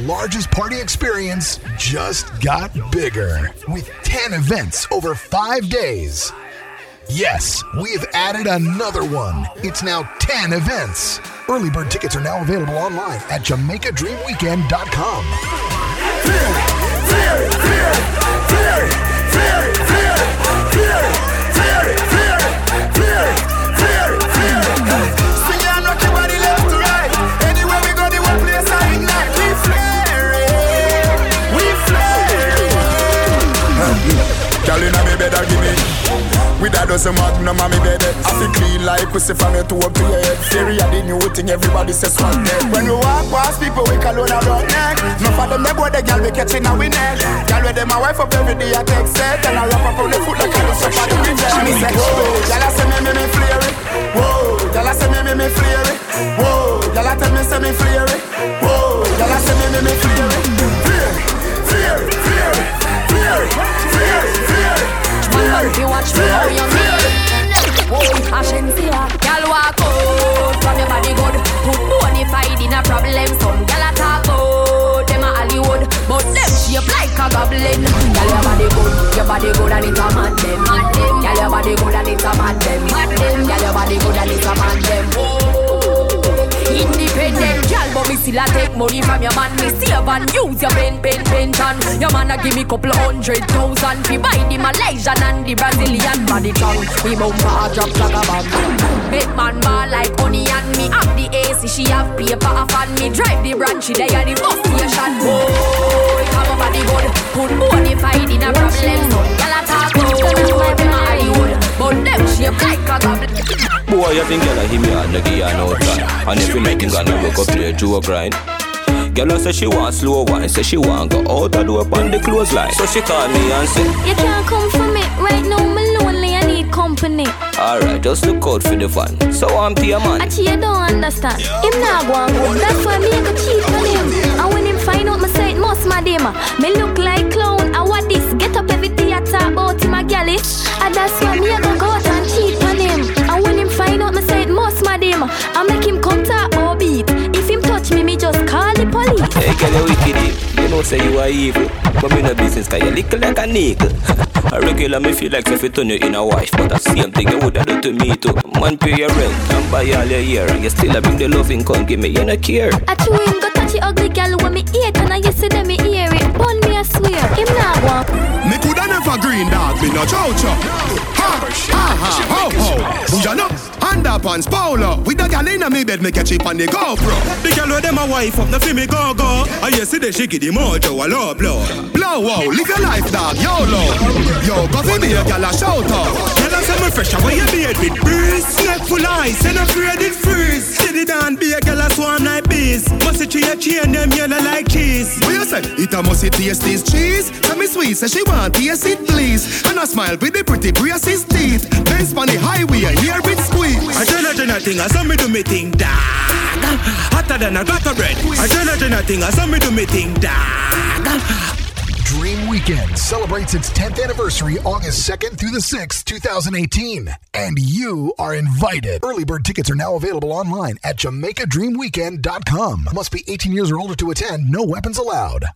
largest party experience just got bigger with 10 events over five days. Yes, we have added another one. It's now 10 events. Early bird tickets are now available online at JamaicaDreamWeekend.com.
Swing it Girl inna me bed, a give me. With a dozen magnum on me bed. I feel clean like pussy from your toe up to your head. Theory of the new thing, everybody says swag neck When we walk past people, we call on a rock neck. Enough of them, they boy, the girl we catching we neck Girl with them, my wife up every day, I take set. And I wrap up on the foot like I do so for the reject Me say, whoa, I say me, me, me flare Whoa, I say me, me, me flare Whoa, I tell me, say me flare Whoa, I say me, me, me flare it, flare it, flare it
Man, you watch me how you mean Whoa, Ashensia Girl walk out. From your body good. Put bonafide in a problem. Some a talk about Them a Hollywood. But them shape like a goblin. Girl your body good. Your body good and it's a mad me still a take money from your man. Me save and use your pen, pen, pension. Your man a give me couple hundred thousand fi buy the Malaysian and the Brazilian body tongue. We bumper a drop like a bomb. Make man ball like honey and me have the AC. She have paper a fan. Me drive the branch, she there at the bus station. Boy, come on body good. Put money fight in a problem. Gyal a talk about them a but them shape like a goblin.
Boy, you think girl him yard, no her no time And if you make him gonna look up play Joe grind Girl I say she want slow wine, say she want go out and do up on the clothesline So she call me and say
You can't come for me right now. Me lonely. I need company.
Alright, just look out for the fun So I'm to your man
Actually, you don't understand. Him not go and good. That's why me I go cheat on him. And when him find out, me it my dem. Me look like clown. I what this? Get up every theater about him a galley. And that's why me I go go out and cheat on him. And when him find out, me say it must my dem. I make him come talk or beat. If him touch me, me just call the police.
Hey eh? You know say you are evil But me no business cause you little like a nickel <laughs> A regular me feel like if you turn you in a wife But the same thing you woulda do to me too Man pay your rent and buy all your year And you still a bring the loving come give me you no care
I chew him go touch the ugly gal when me hate and I yesterday me hear it. Bun me I swear, him not want.
Me coulda never green dog, me no chow chow. Ha ha ha ho ho. Booyah no. Underpants polo. With the gal inna me bed, me catch it on the GoPro.
The girl with them a wife up, no fi me go go. I yesterday she give the mojo a low blow.
Blow wow, live your life dog, YOLO. Yo, go fi me a gal a shout out.
Tell us I'm fresh, how you beard with breeze. Snake full ice, and afraid it freeze. See the down, be a girl a swarm like bees. Must it tree a chain, them yellow like cheese.
What you say? It a must it taste this cheese. Tell me sweet, say she want taste it please. And I smile with the pretty braces teeth. Benz on the highway, hear it squeak.
I tell her Jenna thing, I saw me do me thing, dog. Hotter than a gutter bread. I tell her Jenna thing, I saw me do me thing, dog.
Dream Weekend celebrates its 10th anniversary August 2nd through the 6th, 2018. And you are invited. Early bird tickets are now available online at JamaicaDreamWeekend.com. Must be 18 years or older to attend, no weapons allowed.